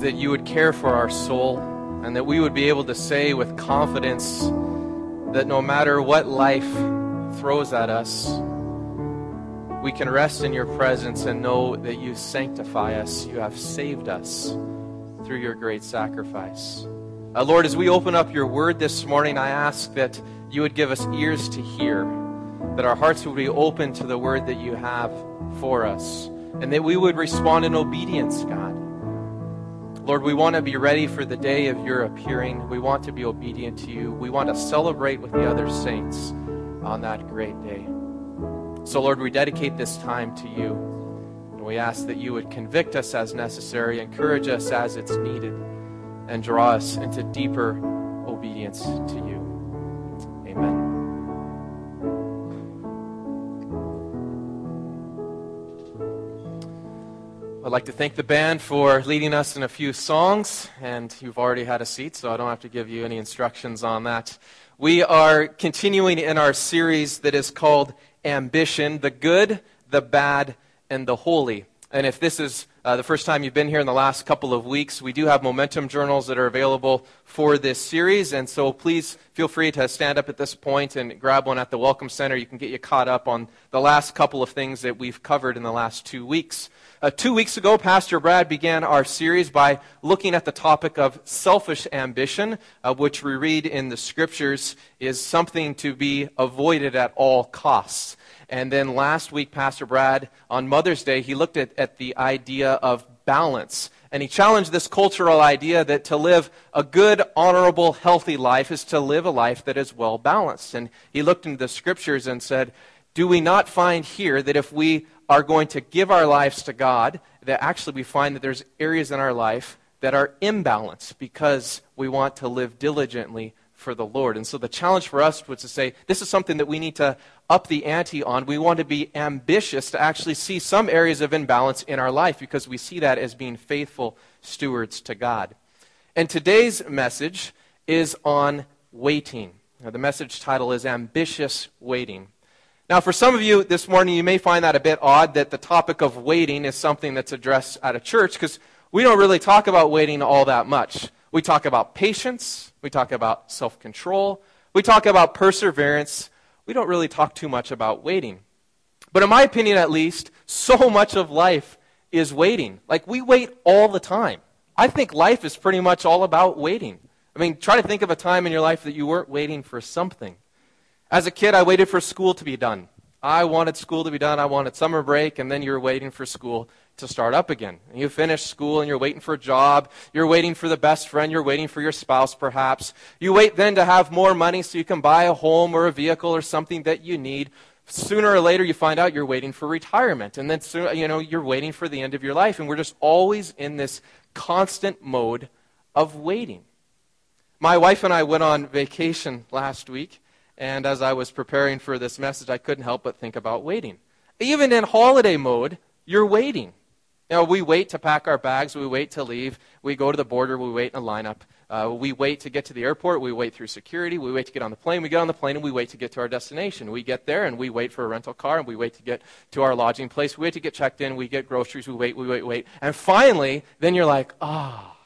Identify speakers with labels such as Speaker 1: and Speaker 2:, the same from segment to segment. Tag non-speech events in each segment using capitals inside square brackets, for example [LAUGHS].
Speaker 1: that you would care for our soul and that we would be able to say with confidence that no matter what life throws at us, we can rest in your presence and know that you sanctify us. You have saved us through your great sacrifice. Uh, Lord, as we open up your word this morning, I ask that you would give us ears to hear, that our hearts would be open to the word that you have for us, and that we would respond in obedience, God. Lord, we want to be ready for the day of your appearing. We want to be obedient to you. We want to celebrate with the other saints on that great day. So, Lord, we dedicate this time to you. And we ask that you would convict us as necessary, encourage us as it's needed, and draw us into deeper obedience to you. I'd like to thank the band for leading us in a few songs, and you've already had a seat, so I don't have to give you any instructions on that. We are continuing in our series that is called Ambition the Good, the Bad, and the Holy. And if this is uh, the first time you've been here in the last couple of weeks, we do have momentum journals that are available for this series. And so please feel free to stand up at this point and grab one at the Welcome Center. You can get you caught up on the last couple of things that we've covered in the last two weeks. Uh, two weeks ago, Pastor Brad began our series by looking at the topic of selfish ambition, uh, which we read in the scriptures is something to be avoided at all costs. And then last week, Pastor Brad, on Mother's Day, he looked at, at the idea of balance. And he challenged this cultural idea that to live a good, honorable, healthy life is to live a life that is well balanced. And he looked into the scriptures and said, Do we not find here that if we are going to give our lives to God, that actually we find that there's areas in our life that are imbalanced because we want to live diligently for the Lord. And so the challenge for us was to say, this is something that we need to up the ante on. We want to be ambitious to actually see some areas of imbalance in our life because we see that as being faithful stewards to God. And today's message is on waiting. Now, the message title is Ambitious Waiting. Now, for some of you this morning, you may find that a bit odd that the topic of waiting is something that's addressed at a church because we don't really talk about waiting all that much. We talk about patience, we talk about self control, we talk about perseverance. We don't really talk too much about waiting. But in my opinion, at least, so [LAUGHS] much of life is waiting. Like, we wait all the time. I think life is pretty much all about waiting. I mean, try to think of a time in your life that you weren't waiting for something. As a kid, I waited for school to be done. I wanted school to be done. I wanted summer break, and then you were waiting for school to start up again. You finish school and you're waiting for a job. You're waiting for the best friend. You're waiting for your spouse, perhaps. You wait then to have more money so you can buy a home or a vehicle or something that you need. Sooner or later, you find out you're waiting for retirement. And then, soon, you know, you're waiting for the end of your life. And we're just always in this constant mode of waiting. My wife and I went on vacation last week. And as I was preparing for this message, I couldn't help but think about waiting. Even in holiday mode, you're waiting. Know, we wait to pack our bags, we wait to leave, we go to the border, we wait in a lineup. Uh, we wait to get to the airport, we wait through security, we wait to get on the plane, we get on the plane, and we wait to get to our destination. We get there, and we wait for a rental car, and we wait to get to our lodging place, we wait to get checked in, we get groceries, we wait, we wait, wait. And finally, then you're like, ah.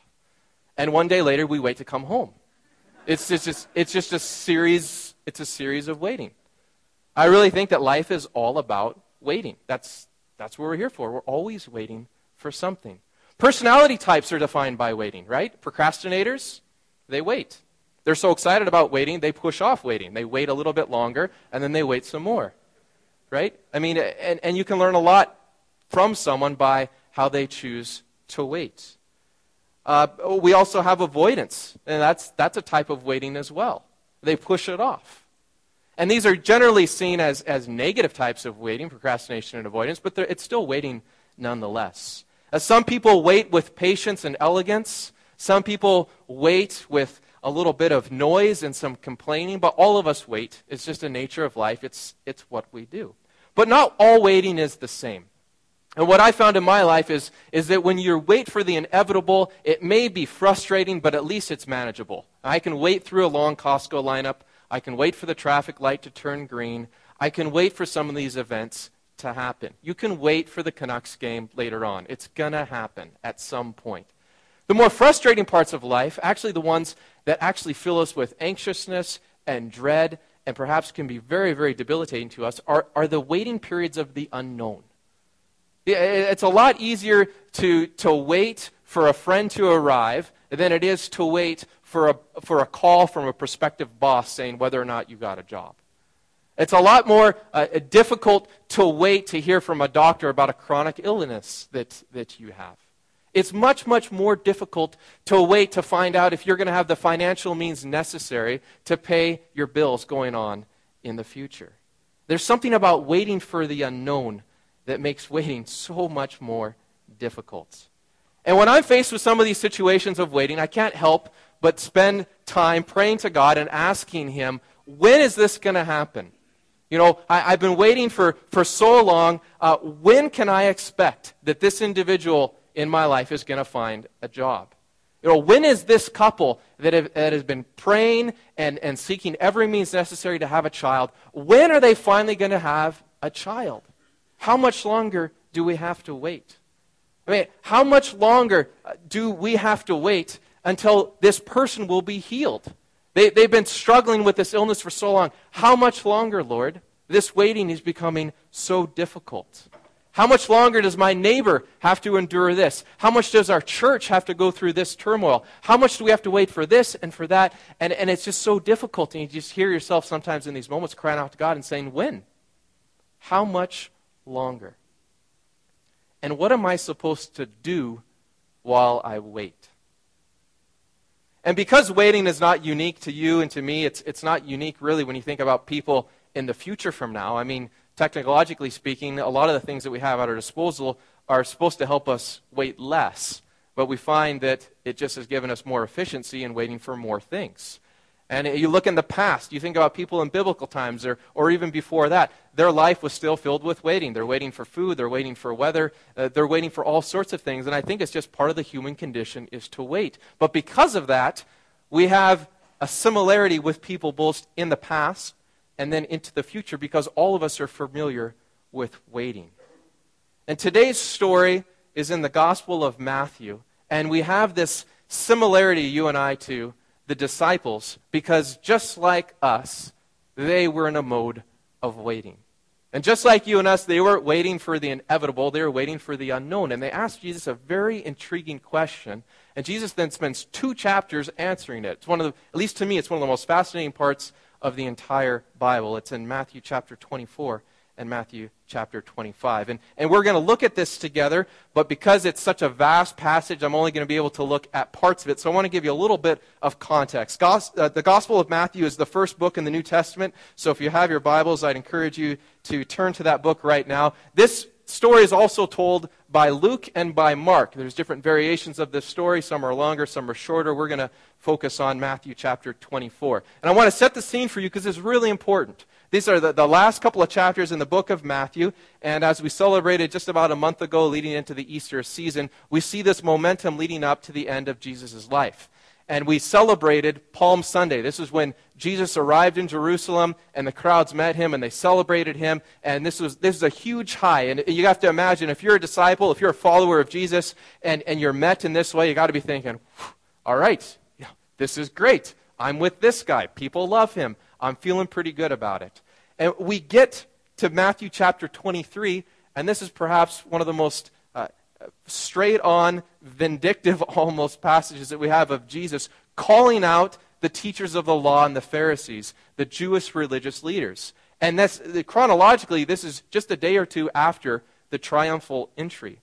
Speaker 1: And one day later, we wait to come home. It's just, it's, it's just a series it's a series of waiting. I really think that life is all about waiting. That's, that's what we're here for. We're always waiting for something. Personality types are defined by waiting, right? Procrastinators, they wait. They're so excited about waiting, they push off waiting. They wait a little bit longer, and then they wait some more, right? I mean, and, and you can learn a lot from someone by how they choose to wait. Uh, we also have avoidance, and that's, that's a type of waiting as well they push it off. And these are generally seen as, as negative types of waiting, procrastination and avoidance, but it's still waiting nonetheless. As some people wait with patience and elegance, some people wait with a little bit of noise and some complaining, but all of us wait. It's just a nature of life, it's, it's what we do. But not all waiting is the same. And what I found in my life is, is that when you wait for the inevitable, it may be frustrating, but at least it's manageable. I can wait through a long Costco lineup. I can wait for the traffic light to turn green. I can wait for some of these events to happen. You can wait for the Canucks game later on. It's going to happen at some point. The more frustrating parts of life, actually the ones that actually fill us with anxiousness and dread and perhaps can be very, very debilitating to us, are, are the waiting periods of the unknown. It's a lot easier to, to wait for a friend to arrive than it is to wait for a, for a call from a prospective boss saying whether or not you got a job. It's a lot more uh, difficult to wait to hear from a doctor about a chronic illness that, that you have. It's much, much more difficult to wait to find out if you're going to have the financial means necessary to pay your bills going on in the future. There's something about waiting for the unknown that makes waiting so much more difficult. And when I'm faced with some of these situations of waiting, I can't help but spend time praying to God and asking Him, when is this going to happen? You know, I, have been waiting for, for so long. Uh, when can I expect that this individual in my life is going to find a job? You know, when is this couple that, have, that has been praying and, and seeking every means necessary to have a child, when are they finally going to have a child? How much longer do we have to wait? I mean, how much longer uh, do we have to wait until this person will be healed? They, they've been struggling with this illness for so long. How much longer, Lord? This waiting is becoming so difficult. How much longer does my neighbor have to endure this? How much does our church have to go through this turmoil? How much do we have to wait for this and for that? And, and it's just so difficult. And you just hear yourself sometimes in these moments crying out to God and saying, When? How much longer? And what am I supposed to do while I wait? And because waiting is not unique to you and to me, it's, it's not unique really when you think about people in the future from now. I mean, technologically speaking, a lot of the things that we have at our disposal are supposed to help us wait less. But we find that it just has given us more efficiency in waiting for more things. And you look in the past, you think about people in biblical times or, or even before that, their life was still filled with waiting. They're waiting for food, they're waiting for weather, uh, they're waiting for all sorts of things. And I think it's just part of the human condition is to wait. But because of that, we have a similarity with people both in the past and then into the future because all of us are familiar with waiting. And today's story is in the Gospel of Matthew. And we have this similarity, you and I, to the disciples because just like us, they were in a mode of waiting. And just like you and us, they weren't waiting for the inevitable, they were waiting for the unknown. And they asked Jesus a very intriguing question. And Jesus then spends two chapters answering it. It's one of the, at least to me, it's one of the most fascinating parts of the entire Bible. It's in Matthew chapter 24 and Matthew chapter 25. And, and we're going to look at this together, but because it's such a vast passage, I'm only going to be able to look at parts of it. So I want to give you a little bit of context. Gos- uh, the Gospel of Matthew is the first book in the New Testament. So if you have your Bibles, I'd encourage you to turn to that book right now. This story is also told by Luke and by Mark. There's different variations of this story. Some are longer, some are shorter. We're going to focus on Matthew chapter 24. And I want to set the scene for you because it's really important. These are the, the last couple of chapters in the book of Matthew. And as we celebrated just about a month ago, leading into the Easter season, we see this momentum leading up to the end of Jesus' life. And we celebrated Palm Sunday. This is when Jesus arrived in Jerusalem and the crowds met him and they celebrated him. And this was this is a huge high. And you have to imagine if you're a disciple, if you're a follower of Jesus and, and you're met in this way, you got to be thinking, all right, this is great. I'm with this guy. People love him. I'm feeling pretty good about it. And we get to Matthew chapter 23, and this is perhaps one of the most uh, straight on, vindictive [LAUGHS] almost passages that we have of Jesus calling out the teachers of the law and the Pharisees, the Jewish religious leaders. And that's, chronologically, this is just a day or two after the triumphal entry.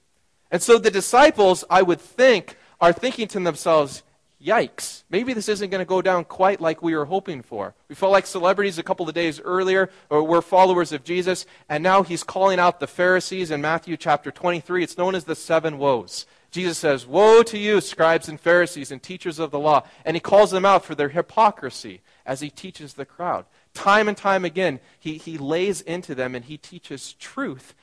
Speaker 1: And so the disciples, I would think, are thinking to themselves, yikes, maybe this isn't going to go down quite like we were hoping for. We felt like celebrities a couple of days earlier, or we're followers of Jesus, and now he's calling out the Pharisees in Matthew chapter 23. It's known as the seven woes. Jesus says, Woe to you, scribes and Pharisees and teachers of the law. And he calls them out for their hypocrisy as he teaches the crowd. Time and time again, he, he lays into them and he teaches truth.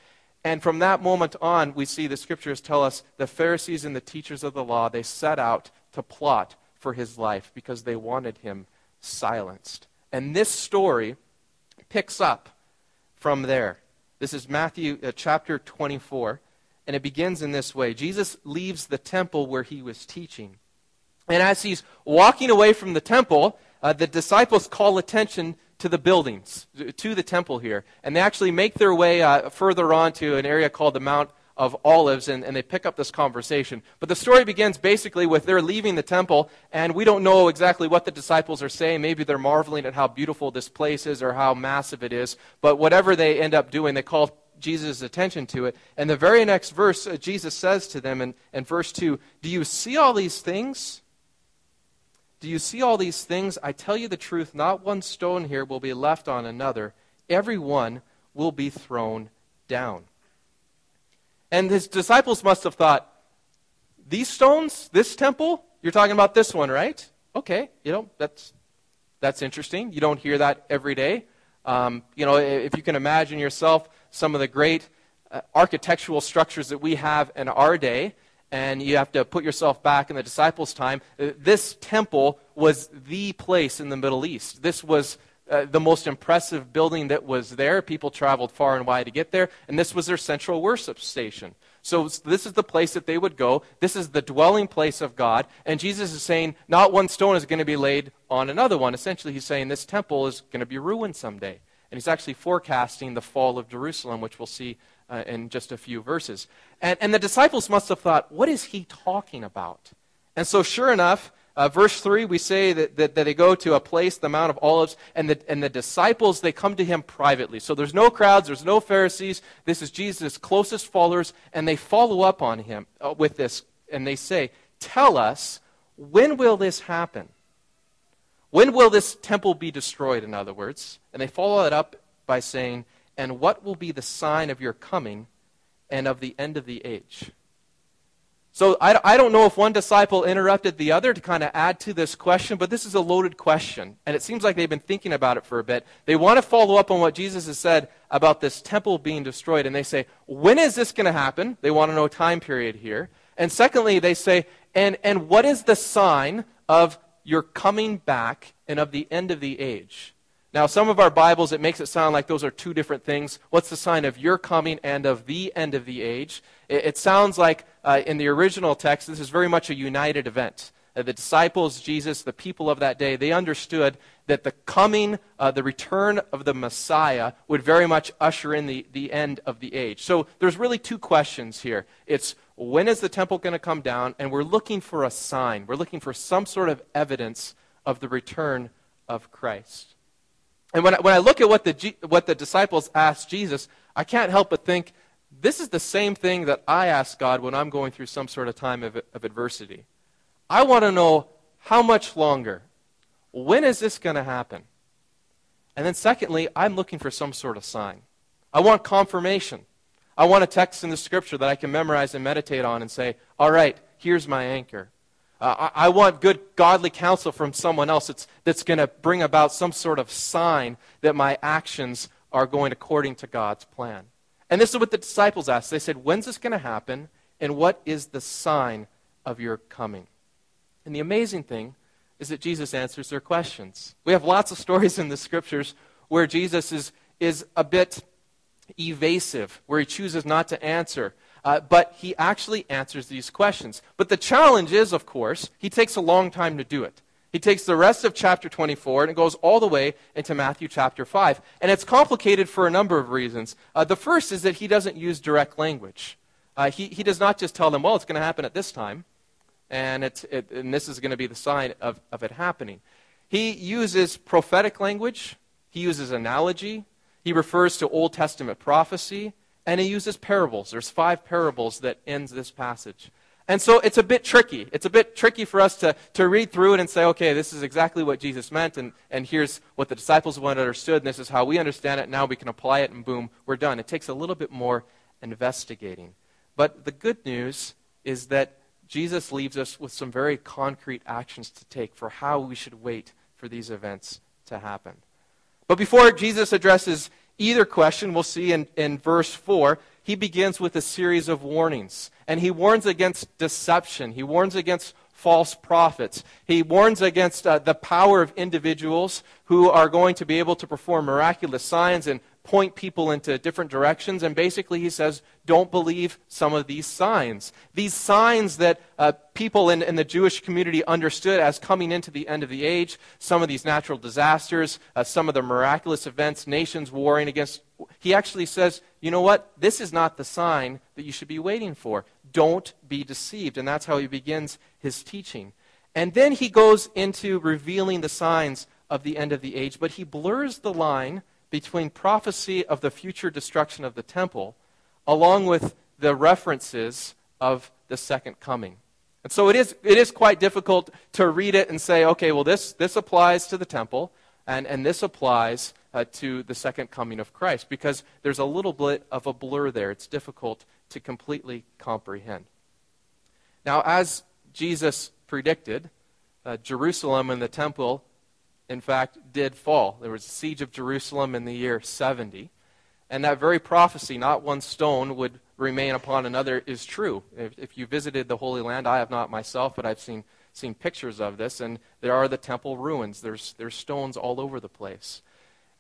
Speaker 1: And from that moment on, we see the scriptures tell us the Pharisees and the teachers of the law, they set out to plot for his life because they wanted him silenced. And this story picks up from there. This is Matthew uh, chapter 24. And it begins in this way Jesus leaves the temple where he was teaching. And as he's walking away from the temple, uh, the disciples call attention to the buildings, to the temple here. And they actually make their way uh, further on to an area called the Mount of Olives, and, and they pick up this conversation. But the story begins basically with they're leaving the temple, and we don't know exactly what the disciples are saying. Maybe they're marveling at how beautiful this place is or how massive it is. But whatever they end up doing, they call Jesus' attention to it. And the very next verse, uh, Jesus says to them in, in verse 2 Do you see all these things? Do you see all these things? I tell you the truth, not one stone here will be left on another. Every one will be thrown down. And his disciples must have thought, these stones, this temple, you're talking about this one, right? Okay, you know, that's, that's interesting. You don't hear that every day. Um, you know, if you can imagine yourself some of the great uh, architectural structures that we have in our day, and you have to put yourself back in the disciples' time, uh, this temple was the place in the Middle East. This was uh, the most impressive building that was there. People traveled far and wide to get there, and this was their central worship station. So, this is the place that they would go. This is the dwelling place of God. And Jesus is saying, not one stone is going to be laid on another one. Essentially, he's saying this temple is going to be ruined someday. And he's actually forecasting the fall of Jerusalem, which we'll see uh, in just a few verses. And, and the disciples must have thought, what is he talking about? And so, sure enough, uh, verse 3, we say that, that, that, they go to a place, the Mount of Olives, and the, and the disciples, they come to him privately. So there's no crowds, there's no Pharisees. This is Jesus' closest followers, and they follow up on him uh, with this, and they say, Tell us, when will this happen? When will this temple be destroyed, in other words? And they follow it up by saying, And what will be the sign of your coming and of the end of the age? So I, I don't know if one disciple interrupted the other to kind of add to this question, but this is a loaded question. And it seems like they've been thinking about it for a bit. They want to follow up on what Jesus has said about this temple being destroyed. And they say, when is this going to happen? They want to know time period here. And secondly, they say, and, and what is the sign of your coming back and of the end of the age? Now, some of our Bibles, it makes it sound like those are two different things. What's the sign of your coming and of the end of the age? It, it sounds like uh, in the original text, this is very much a united event. Uh, the disciples, Jesus, the people of that day, they understood that the coming, uh, the return of the Messiah would very much usher in the, the end of the age. So there's really two questions here. It's when is the temple going to come down? And we're looking for a sign. We're looking for some sort of evidence of the return of Christ. And when I, when I look at what the, what the disciples asked Jesus, I can't help but think this is the same thing that I ask God when I'm going through some sort of time of, of adversity. I want to know how much longer? When is this going to happen? And then, secondly, I'm looking for some sort of sign. I want confirmation. I want a text in the scripture that I can memorize and meditate on and say, all right, here's my anchor. Uh, I, I, want good, godly counsel from someone else that's, that's going to bring about some sort of sign that my actions are going according to God's plan. And this is what the disciples asked. They said, When's this going to happen? And what is the sign of your coming? And the amazing thing is that Jesus answers their questions. We have lots of stories in the scriptures where Jesus is, is a bit evasive, where he chooses not to answer. Uh, but he actually answers these questions. But the challenge is, of course, he takes a long time to do it. He takes the rest of chapter 24 and it goes all the way into Matthew chapter 5. And it's complicated for a number of reasons. Uh, the first is that he doesn't use direct language. Uh, he, he does not just tell them, well, it's going to happen at this time, and, it's, it, and this is going to be the sign of, of it happening. He uses prophetic language, he uses analogy, he refers to Old Testament prophecy, and he uses parables. There's five parables that ends this passage. And so it's a bit tricky. It's a bit tricky for us to, to read through it and say, okay, this is exactly what Jesus meant, and, and here's what the disciples would understood, and this is how we understand it. Now we can apply it, and boom, we're done. It takes a little bit more investigating. But the good news is that Jesus leaves us with some very concrete actions to take for how we should wait for these events to happen. But before Jesus addresses either question, we'll see in, in verse 4, he begins with a series of warnings. And he warns against deception, he warns against false prophets. He warns against uh, the power of individuals who are going to be able to perform miraculous signs and point people into different directions. And basically, he says, don't believe some of these signs. These signs that uh, people in, in the Jewish community understood as coming into the end of the age, some of these natural disasters, uh, some of the miraculous events, nations warring against. He actually says, you know what? This is not the sign that you should be waiting for. Don't be deceived. And that's how he begins his teaching. And then he goes into revealing the signs of the end of the age, but he blurs the line between prophecy of the future destruction of the temple along with the references of the second coming. And so it is, it is quite difficult to read it and say, okay, well, this, this applies to the temple, and, and this applies uh, to the second coming of Christ, because there's a little bit of a blur there. It's difficult to completely comprehend. Now, as Jesus predicted, uh, Jerusalem and the temple in fact, did fall. There was a siege of Jerusalem in the year 70. And that very prophecy, not one stone would remain upon another, is true. If, if, you visited the Holy Land, I have not myself, but I've seen, seen pictures of this, and there are the temple ruins. There's, there's stones all over the place.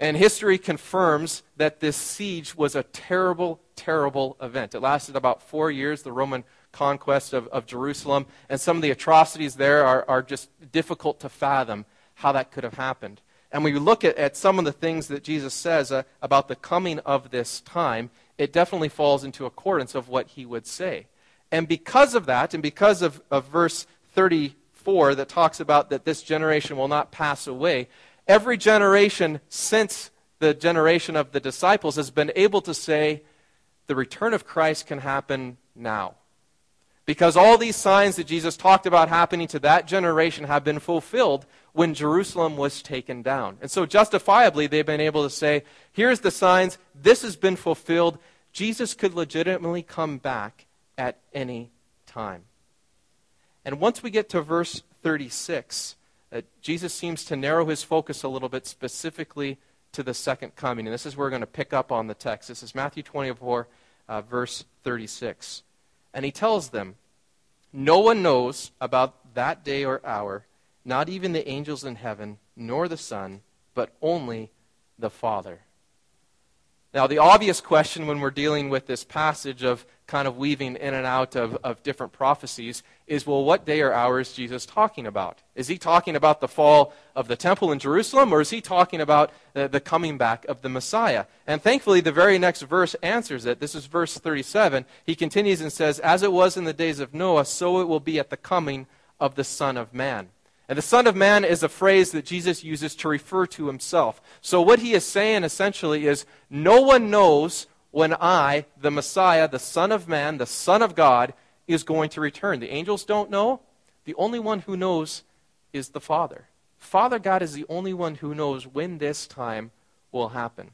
Speaker 1: And history confirms that this siege was a terrible, terrible event. It lasted about four years, the Roman conquest of, of Jerusalem, and some of the atrocities there are, are just difficult to fathom how that could have happened. And when you look at, at some of the things that Jesus says uh, about the coming of this time, it definitely falls into accordance of what he would say. And because of that, and because of, of verse 34 that talks about that this generation will not pass away, every generation since the generation of the disciples has been able to say the return of Christ can happen now. Because all these signs that Jesus talked about happening to that generation have been fulfilled when Jerusalem was taken down. And so, justifiably, they've been able to say, here's the signs, this has been fulfilled. Jesus could legitimately come back at any time. And once we get to verse 36, uh, Jesus seems to narrow his focus a little bit specifically to the second coming. And this is where we're going to pick up on the text. This is Matthew 24, uh, verse 36. And he tells them, No one knows about that day or hour not even the angels in heaven, nor the Son, but only the Father. Now, the obvious question when we're dealing with this passage of kind of weaving in and out of, of different prophecies is well, what day or hour is Jesus talking about? Is he talking about the fall of the temple in Jerusalem, or is he talking about the, the coming back of the Messiah? And thankfully, the very next verse answers it. This is verse 37. He continues and says, As it was in the days of Noah, so it will be at the coming of the Son of Man. And the Son of Man is a phrase that Jesus uses to refer to himself. So what he is saying essentially is no one knows when I, the Messiah, the Son of Man, the Son of God, is going to return. The angels don't know. The only one who knows is the Father. Father God is the only one who knows when this time will happen.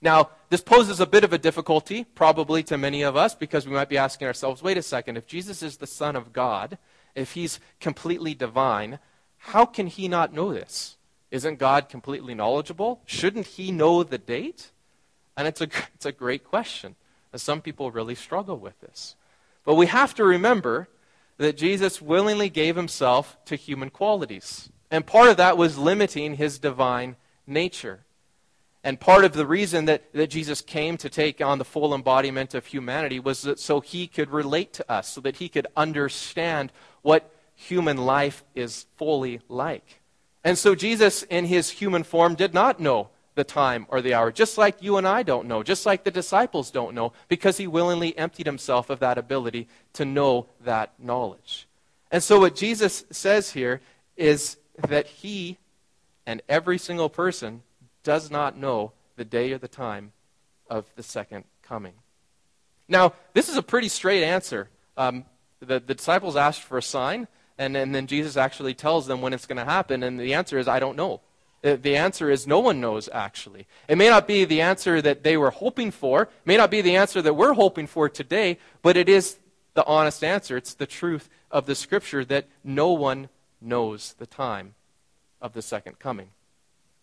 Speaker 1: Now, this poses a bit of a difficulty, probably to many of us, because we might be asking ourselves wait a second, if Jesus is the Son of God, if he's completely divine, how can he not know this? Isn't God completely knowledgeable? Shouldn't he know the date? And it's a, [LAUGHS] it's a great question. Some people really struggle with this. But we have to remember that Jesus willingly gave himself to human qualities. And part of that was limiting his divine nature. And part of the reason that, that Jesus came to take on the full embodiment of humanity was that so he could relate to us, so that he could understand what human life is fully like. And so Jesus, in his human form, did not know the time or the hour, just like you and I don't know, just like the disciples don't know, because he willingly emptied himself of that ability to know that knowledge. And so, what Jesus says here is that he and every single person does not know the day or the time of the second coming. Now, this is a pretty straight answer. Um, the, the disciples asked for a sign, and, and then Jesus actually tells them when it's going to happen, and the answer is, I don't know. Uh, the answer is no one knows, actually. It may not be the answer that they were hoping for, it may not be the answer that we're hoping for today, but it is the honest answer. It's the truth of the Scripture that no one knows the time of the second coming.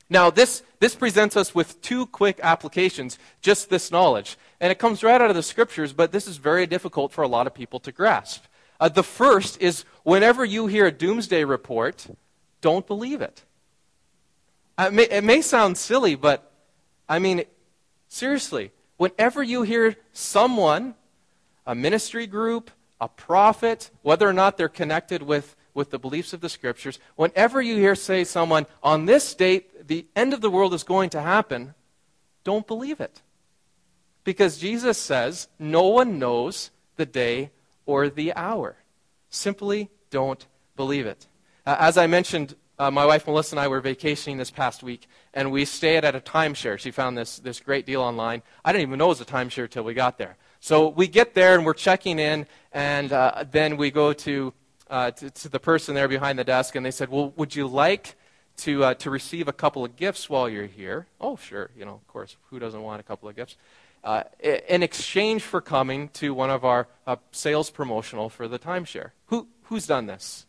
Speaker 1: Now, this, this presents us with two quick applications, just this knowledge. And it comes right out of the scriptures, but this is very difficult for a lot of people to grasp. Uh, the first is whenever you hear a doomsday report, don't believe it. Uh, may, it may sound silly, but I mean, Seriously, whenever you hear someone, a ministry group, a prophet, whether or not they're connected with, with the beliefs of the scriptures, whenever you hear say someone, on this date, the end of the world is going to happen, don't believe it. Because Jesus says, no one knows the day or the hour. Simply don't believe it. Uh, as I mentioned, uh, my wife Melissa and I were vacationing this past week, and we stayed at a timeshare. She found this, this great deal online. I didn't even know it was a timeshare till we got there. So we get there and we're checking in, and uh, then we go to, uh, to, to, the person there behind the desk, and they said, Well, would you like to, uh, to receive a couple of gifts while you're here? Oh, sure. You know, of course, who doesn't want a couple of gifts? Uh, in exchange for coming to one of our uh, sales promotional for the timeshare. Who, who's done this?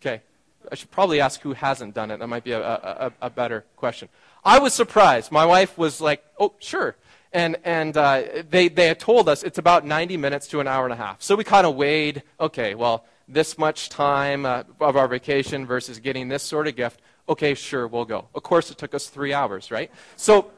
Speaker 1: Okay. I should probably ask who hasn't done it. That might be a, a, a better question. I was surprised. My wife was like, oh, sure and, and uh, they, they had told us it's about 90 minutes to an hour and a half. So we kind of weighed, okay, well, this much time uh, of our vacation versus getting this sort of gift. Okay, sure, we'll go. Of course, it took us three hours, right? So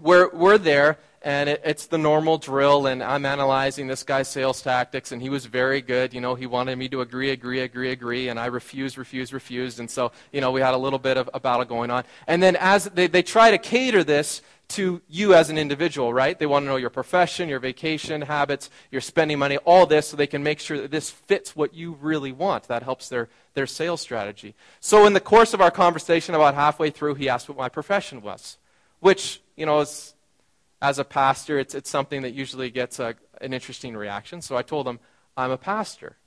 Speaker 1: we're, we're there, and it, it's the normal drill, and I'm analyzing this guy's sales tactics, and he was very good. You know, he wanted me to agree, agree, agree, agree, and I refused, refused, refused, and so, you know, we had a little bit of a battle going on. And then as they, they try to cater this to you as an individual, right? They want to know your profession, your vacation habits, your spending money, all this, so they can make sure that this fits what you really want. That helps their, their sales strategy. So, in the course of our conversation, about halfway through, he asked what my profession was, which, you know, is, as a pastor, it's, it's something that usually gets a, an interesting reaction. So, I told him, I'm a pastor.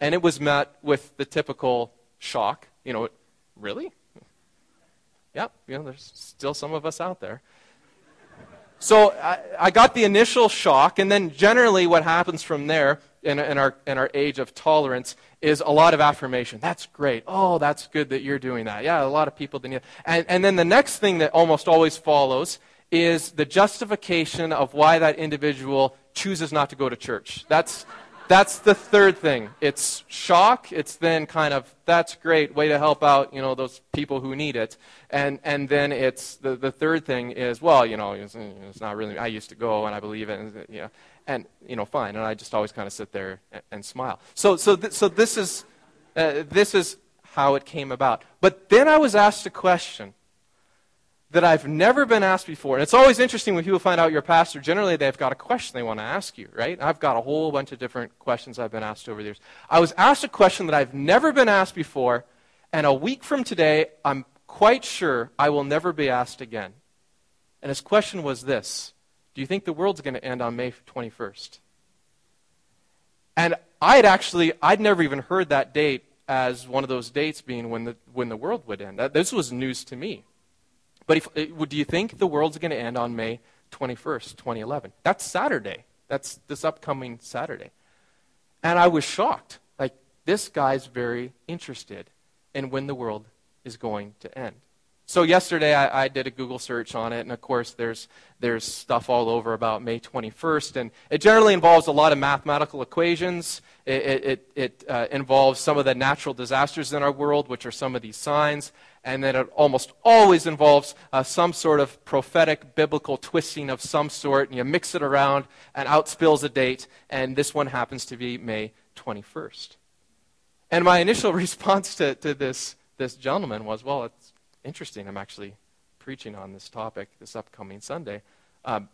Speaker 1: And it was met with the typical shock. You know, really? Yep, you know, there's still some of us out there. So I, I, got the initial shock, and then generally what happens from there in, in, our, in our age of tolerance is a lot of affirmation. That's great. Oh, that's good that you're doing that. Yeah, a lot of people didn't. And, and then the next thing that almost always follows is the justification of why that individual chooses not to go to church. That's, that's the third thing. It's shock. It's then kind of, that's great, way to help out, you know, those people who need it. And, and then it's, the, the third thing is, well, you know, it's, it's not really, I used to go and I believe it, and, you know, and, you know, fine. And I just always kind of sit there and, and smile. So, so, th- so this is, uh, this is how it came about. But then I was asked a question that I've never been asked before. And it's always interesting when people find out you're a pastor. Generally, they've got a question they want to ask you, right? I've got a whole bunch of different questions I've been asked over the years. I was asked a question that I've never been asked before, and a week from today, I'm quite sure I will never be asked again. And his question was this Do you think the world's going to end on May 21st? And I had actually, I'd never even heard that date as one of those dates being when the, when the world would end. This was news to me. But if, uh, do you think the world's going to end on May 21st, 2011? That's Saturday. That's this upcoming Saturday. And I was shocked. Like, this guy's very interested in when the world is going to end. So yesterday I, I, did a Google search on it, and of course there's there's stuff all over about May 21st, and it generally involves a lot of mathematical equations. It, it, it uh, involves some of the natural disasters in our world, which are some of these signs, and then it almost always involves uh, some sort of prophetic biblical twisting of some sort, and you mix it around, and out spills a date, and this one happens to be May 21st. And my initial [LAUGHS] response to, to this this gentleman was, well, it's interesting. I'm actually preaching on this topic this upcoming Sunday. Um,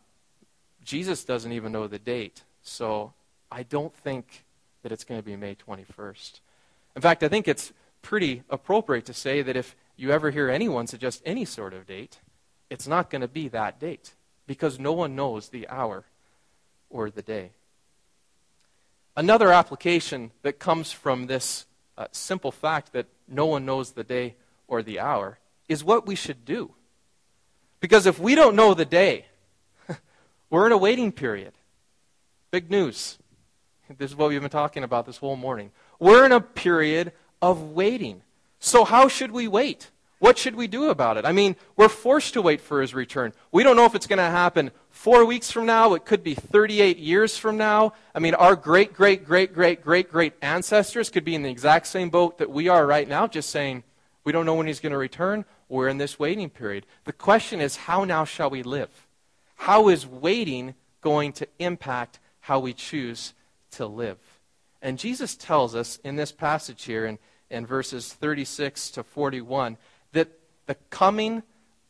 Speaker 1: Jesus doesn't even know the date, so I don't think that it's going to be May 21st. In fact, I think it's pretty appropriate to say that if you ever hear anyone suggest any sort of date, it's not going to be that date because no one knows the hour or the day. Another application that comes from this uh, simple fact that no one knows the day or the hour is what we should do. Because if we don't know the day, [LAUGHS] we're in a waiting period. Big news. This is what we've been talking about this whole morning. We're in a period of waiting. So, how should we wait? What should we do about it? I mean, we're forced to wait for his return. We don't know if it's going to happen four weeks from now. It could be 38 years from now. I mean, our great, great, great, great, great, great ancestors could be in the exact same boat that we are right now, just saying, we don't know when he's going to return. We're in this waiting period. The question is, how now shall we live? How is waiting going to impact how we choose to live? And Jesus tells us in this passage here in, in verses 36 to 41 that the coming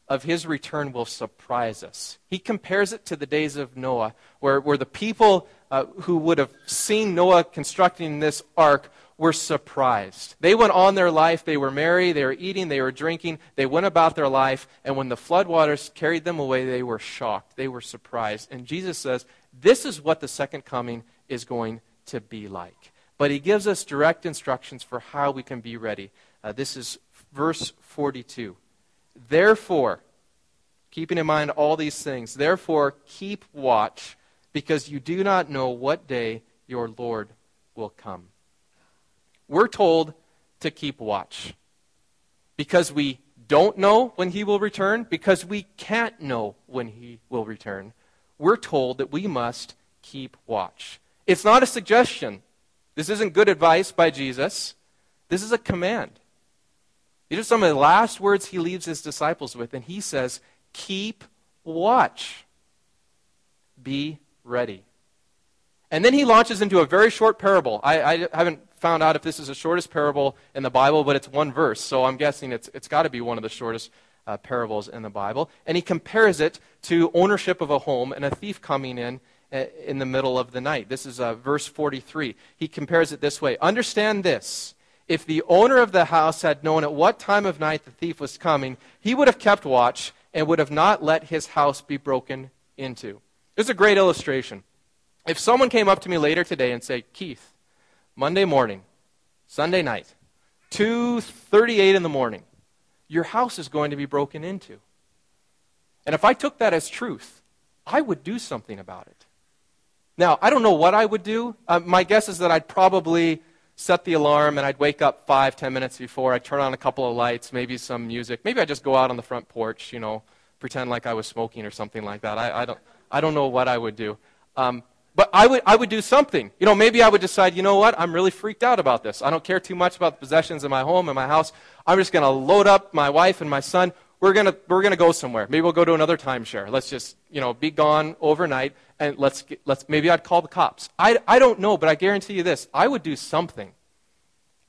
Speaker 1: of his return will surprise us. He compares it to the days of Noah, where, where the people uh, who would have seen Noah constructing this ark were surprised. They went on their life. They were merry. They were eating. They were drinking. They went about their life. And when the floodwaters carried them away, they were shocked. They were surprised. And Jesus says, This is what the second coming is going to be like. But he gives us direct instructions for how we can be ready. Uh, this is verse 42. Therefore, keeping in mind all these things, therefore keep watch, because you do not know what day your Lord will come. We're told to keep watch because we don't know when he will return, because we can't know when he will return. We're told that we must keep watch. It's not a suggestion. This isn't good advice by Jesus. This is a command. These are some of the last words he leaves his disciples with, and he says, Keep watch. Be ready. And then he launches into a very short parable. I, I, haven't found out if this is the shortest parable in the Bible, but it's one verse, so I'm guessing it's, it's got to be one of the shortest uh, parables in the Bible. And he compares it to ownership of a home and a thief coming in in the middle of the night. This is uh, verse 43. He compares it this way Understand this. If the owner of the house had known at what time of night the thief was coming, he would have kept watch and would have not let his house be broken into. This is a great illustration. If someone came up to me later today and said, Keith, Monday morning, Sunday night, 2:38 in the morning, your house is going to be broken into. And if I took that as truth, I would do something about it. Now, I don't know what I would do. Uh, my guess is that I'd probably set the alarm and I'd wake up five, ten minutes before. I'd turn on a couple of lights, maybe some music. Maybe I'd just go out on the front porch, you know, pretend like I was smoking or something like that. I, I don't, I don't know what I would do. Um, but I would, I would do something. You know, maybe I would decide, you know what, I'm really freaked out about this. I don't care too much about the possessions in my home and my house. I'm just going to load up my wife and my son. We're going to we're gonna go somewhere. Maybe we'll go to another timeshare. Let's just, you know, be gone overnight and let's, get, let's maybe I'd call the cops. I, I don't know, but I guarantee you this I would do something.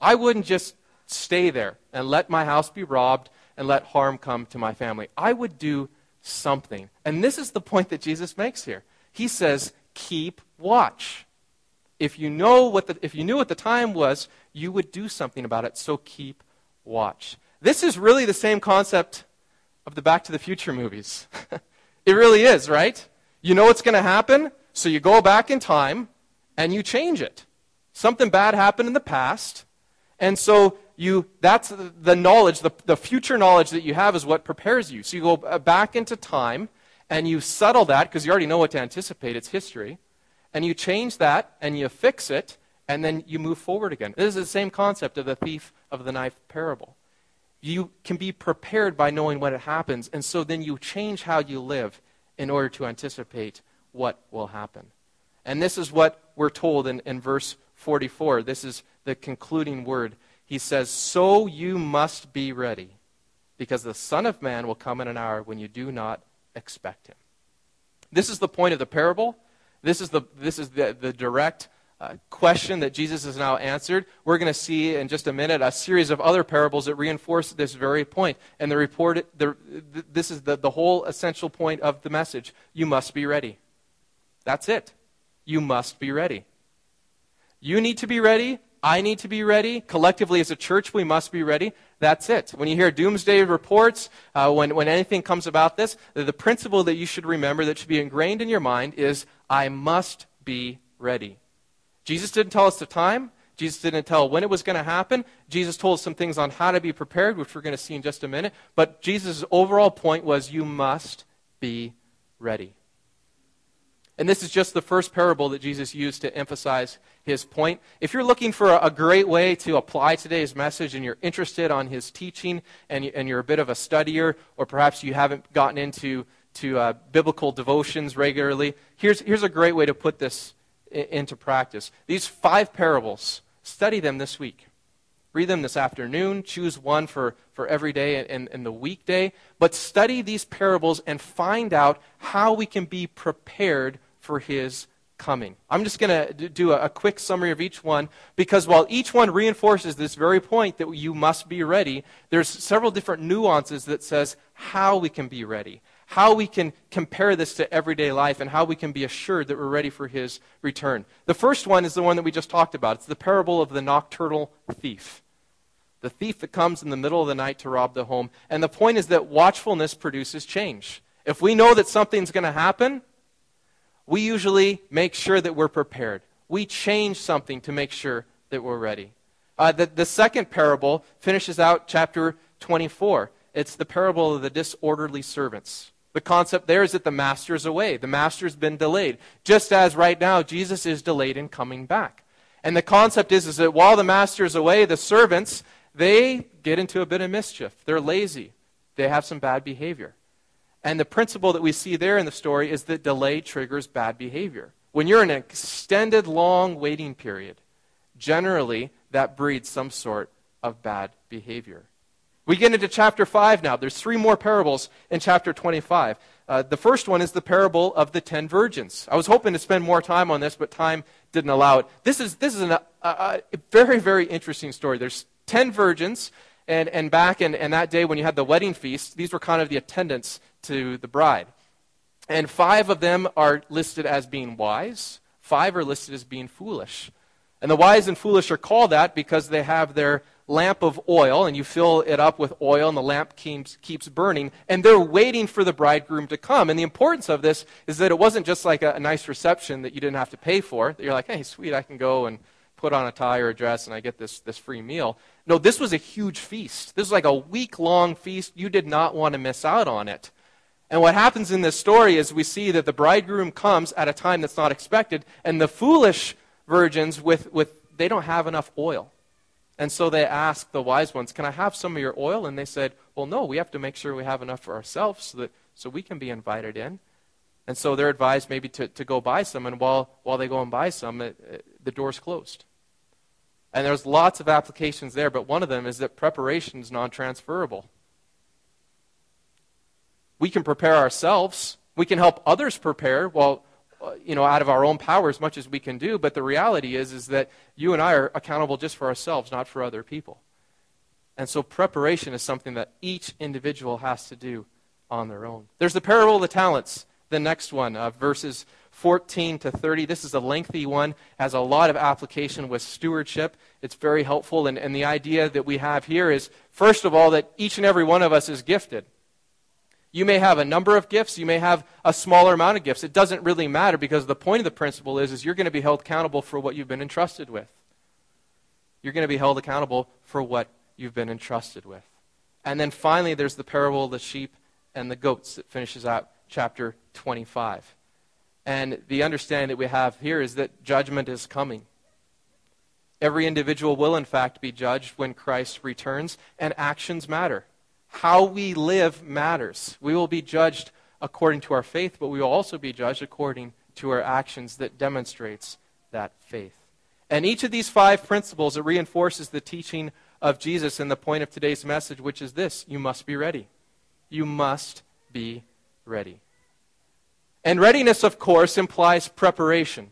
Speaker 1: I wouldn't just stay there and let my house be robbed and let harm come to my family. I would do something. And this is the point that Jesus makes here. He says, keep watch. If you know what the, if you knew what the time was, you would do something about it. So keep watch. This is really the same concept of the Back to the Future movies. [LAUGHS] it really is, right? You know what's going to happen, so you go back in time and you change it. Something bad happened in the past, and so you that's the knowledge, the, the future knowledge that you have is what prepares you. So you go uh, back into time and you settle that because you already know what to anticipate. It's history. And you change that and you fix it and then you move forward again. This is the same concept of the thief of the knife parable. You can be prepared by knowing what it happens, and so then you change how you live in order to anticipate what will happen. And this is what we're told in, in verse 44. This is the concluding word. He says, So you must be ready, because the Son of Man will come in an hour when you do not expect him. This is the point of the parable. This is the, this is the, the direct uh, question that Jesus has now answered. We're going to see in just a minute a series of other parables that reinforce this very point. And the report, the, this is the, the whole essential point of the message. You must be ready. That's it. You must be ready. You need to be ready. I need to be ready. Collectively, as a church, we must be ready. That's it. When you hear doomsday reports, uh, when, when anything comes about this, the, the principle that you should remember that should be ingrained in your mind is I must be ready. Jesus didn't tell us the time. Jesus didn't tell when it was going to happen. Jesus told us some things on how to be prepared, which we're going to see in just a minute. But Jesus' overall point was you must be ready. And this is just the first parable that Jesus used to emphasize his point. If you're looking for a, great way to apply today's message and you're interested on his teaching and, and you're a bit of a studier, or perhaps you haven't gotten into to, uh, biblical devotions regularly, here's, here's a great way to put this into practice. These five parables, study them this week. Read them this afternoon. Choose one for, for every day in, in the weekday. But study these parables and find out how we can be prepared for his coming. I'm just going to do a, a quick summary of each one because while each one reinforces this very point that you must be ready, there's several different nuances that says how we can be ready, how we can compare this to everyday life, and how we can be assured that we're ready for his return. The first one is the one that we just talked about. It's the parable of the nocturnal thief. The thief that comes in the middle of the night to rob the home. And the point is that watchfulness produces change. If we know that something's going to happen, we usually make sure that we're prepared. We change something to make sure that we're ready. Uh, the, the second parable finishes out chapter 24. It's the parable of the disorderly servants. The concept there is that the master is away. The master's been delayed. Just as right now, Jesus is delayed in coming back. And the concept is, is that while the master is away, the servants, they get into a bit of mischief. They're lazy. They have some bad behavior. And the principle that we see there in the story is that delay triggers bad behavior. When you're in an extended, long waiting period, generally that breeds some sort of bad behavior. We get into chapter 5 now. There's three more parables in chapter 25. Uh, the first one is the parable of the ten virgins. I was hoping to spend more time on this, but time didn't allow it. This is, this is an, a, a very, very interesting story. There's ten virgins, and, and back in, in that day when you had the wedding feast, these were kind of the attendants to the bride. And five of them are listed as being wise, five are listed as being foolish. And the wise and foolish are called that because they have their lamp of oil, and you fill it up with oil, and the lamp keeps, keeps burning, and they're waiting for the bridegroom to come. And the importance of this is that it wasn't just like a, a nice reception that you didn't have to pay for, that you're like, hey, sweet, I can go and put on a tie or a dress and I get this, this free meal. No, this was a huge feast. This was like a week long feast. You did not want to miss out on it. And what happens in this story is we see that the bridegroom comes at a time that's not expected, and the foolish virgins with, with they don't have enough oil. And so they ask the wise ones, Can I have some of your oil? And they said, Well, no, we have to make sure we have enough for ourselves so that so we can be invited in. And so they're advised maybe to, to go buy some, and while, while they go and buy some, it, it, the door's closed. And there's lots of applications there, but one of them is that preparation is non transferable. We can prepare ourselves. We can help others prepare, well, you know, out of our own power as much as we can do. But the reality is, is that you and I are accountable just for ourselves, not for other people. And so preparation is something that each individual has to do on their own. There's the parable of the talents, the next one, uh, verses 14 to 30. This is a lengthy one, has a lot of application with stewardship. It's very helpful. And, and the idea that we have here is, first of all, that each and every one of us is gifted. You may have a number of gifts, you may have a smaller amount of gifts. It doesn't really matter because the point of the principle is, is you're going to be held accountable for what you've been entrusted with. You're going to be held accountable for what you've been entrusted with. And then finally, there's the parable of the sheep and the goats that finishes out chapter 25. And the understanding that we have here is that judgment is coming. Every individual will, in fact, be judged when Christ returns, and actions matter. How we live matters. We will be judged according to our faith, but we will also be judged according to our actions that demonstrates that faith. And each of these five principles it reinforces the teaching of Jesus and the point of today's message, which is this you must be ready. You must be ready. And readiness, of course, implies preparation.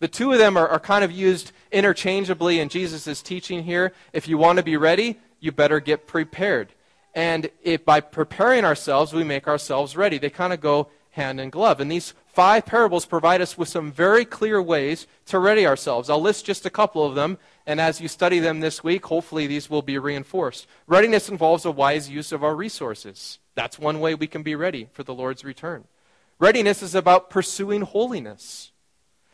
Speaker 1: The two of them are, are kind of used interchangeably in Jesus' teaching here. If you want to be ready, you better get prepared. And if by preparing ourselves, we make ourselves ready. They kind of go hand in glove. And these five parables provide us with some very clear ways to ready ourselves. I'll list just a couple of them, and as you study them this week, hopefully these will be reinforced. Readiness involves a wise use of our resources. That's one way we can be ready for the Lord's return. Readiness is about pursuing holiness.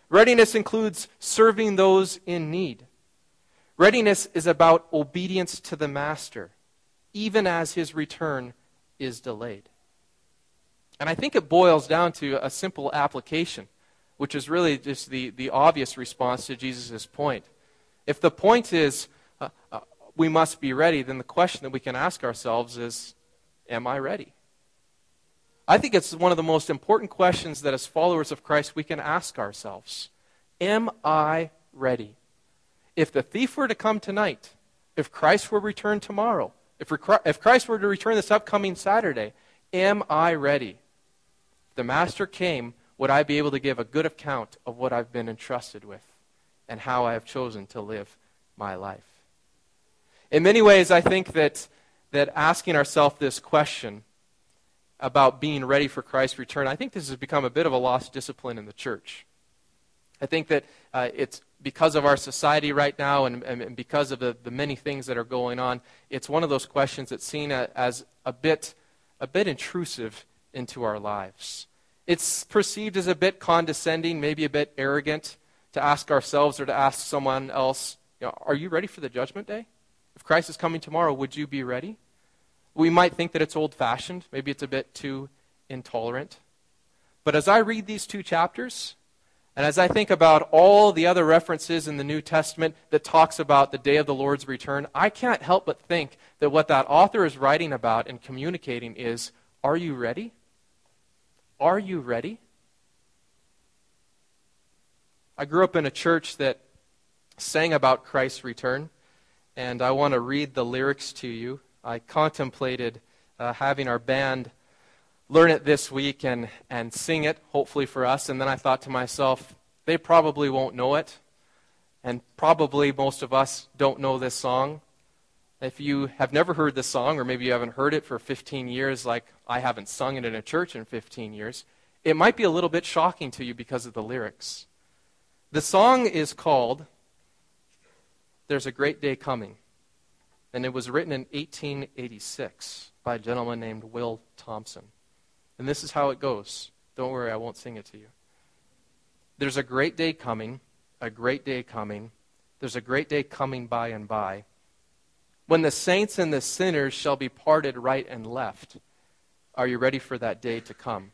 Speaker 1: Readiness includes serving those in need. Readiness is about obedience to the Master even as his return is delayed. And I think it boils down to a simple application, which is really just the, the obvious response to Jesus' point. If the point is uh, uh, we must be ready, then the question that we can ask ourselves is Am I ready? I think it's one of the most important questions that as followers of Christ we can ask ourselves Am I ready? If the thief were to come tonight If Christ were returned tomorrow, if, if Christ were to return this upcoming Saturday, am I ready? If the Master came, would I be able to give a good account of what I've been entrusted with and how I have chosen to live my life? In many ways, I think that, that asking ourselves this question about being ready for Christ's return, I think this has become a bit of a lost discipline in the church. I think that uh, it's because of our society right now and, and because of the, the many things that are going on, it's one of those questions that's seen as a bit, a bit intrusive into our lives. It's perceived as a bit condescending, maybe a bit arrogant to ask ourselves or to ask someone else, you know, Are you ready for the judgment day? If Christ is coming tomorrow, would you be ready? We might think that it's old fashioned. Maybe it's a bit too intolerant. But as I read these two chapters, and as I think about all the other references in the New Testament that talks about the day of the Lord's return, I can't help but think that what that author is writing about and communicating is are you ready? Are you ready? I grew up in a church that sang about Christ's return, and I want to read the lyrics to you. I contemplated uh, having our band learn it this week and, and sing it, hopefully for us. And then I thought to myself, they probably won't know it. And probably most of us don't know this song. If you have never heard this song, or maybe you haven't heard it for 15 years, like I haven't sung it in a church in 15 years, it might be a little bit shocking to you because of the lyrics. The song is called There's a Great Day Coming, and it was written in 1886 by a gentleman named Will Thompson. And this is how it goes. Don't worry, I won't sing it to you. There's a great day coming, a great day coming. There's a great day coming by and by when the saints and the sinners shall be parted right and left. Are you ready for that day to come?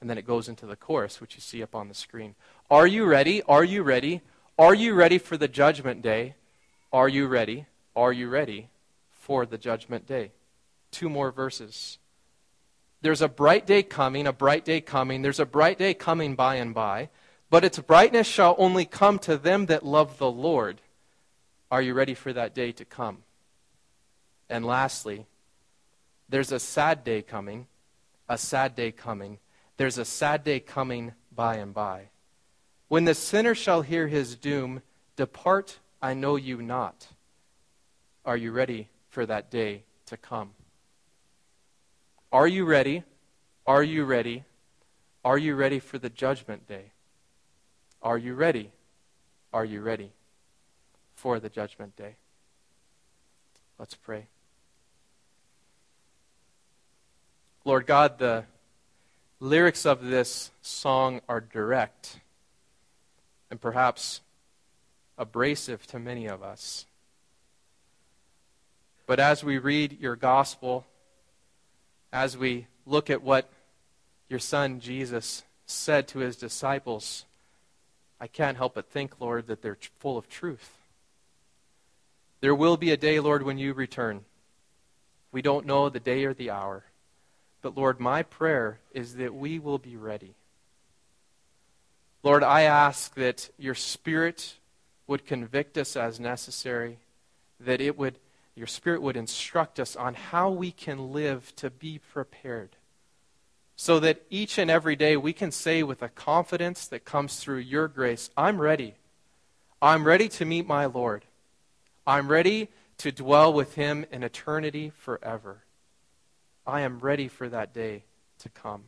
Speaker 1: And then it goes into the chorus, which you see up on the screen. Are you ready? Are you ready? Are you ready for the judgment day? Are you ready? Are you ready for the judgment day? Two more verses. There's a bright day coming, a bright day coming. There's a bright day coming by and by. But its brightness shall only come to them that love the Lord. Are you ready for that day to come? And lastly, there's a sad day coming, a sad day coming. There's a sad day coming by and by. When the sinner shall hear his doom, depart, I know you not. Are you ready for that day to come? Are you ready? Are you ready? Are you ready for the judgment day? Are you ready? Are you ready for the judgment day? Let's pray. Lord God, the lyrics of this song are direct and perhaps abrasive to many of us. But as we read your gospel, as we look at what your son Jesus said to his disciples, I can't help but think, Lord, that they're full of truth. There will be a day, Lord, when you return. We don't know the day or the hour. But, Lord, my prayer is that we will be ready. Lord, I ask that your Spirit would convict us as necessary, that it would your Spirit would instruct us on how we can live to be prepared. So that each and every day we can say with a confidence that comes through your grace, I'm ready. I'm ready to meet my Lord. I'm ready to dwell with him in eternity forever. I am ready for that day to come.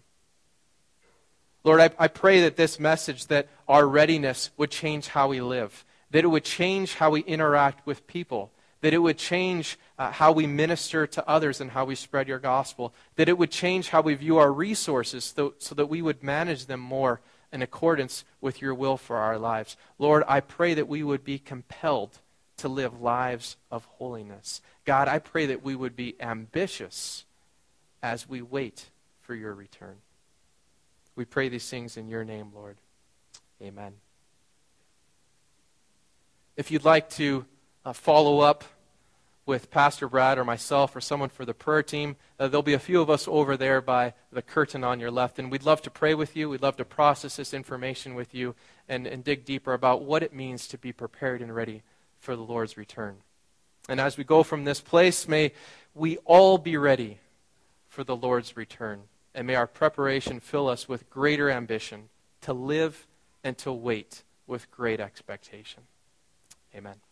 Speaker 1: Lord, I, I pray that this message, that our readiness would change how we live, that it would change how we interact with people, that it would change uh, how we minister to others and how we spread your gospel, that it would change how we view our resources so, so that we would manage them more in accordance with your will for our lives. Lord, I pray that we would be compelled to live lives of holiness. God, I pray that we would be ambitious as we wait for your return. We pray these things in your name, Lord. Amen. If you'd like to uh, follow up with Pastor Brad or myself or someone for the prayer team, uh, there'll be a few of us over there by the curtain on your left. And we'd love to pray with you. We'd love to process this information with you and, and dig deeper about what it means to be prepared and ready for the Lord's return. And as we go from this place, may we all be ready for the Lord's return. And may our preparation fill us with greater ambition to live and to wait with great expectation. Amen.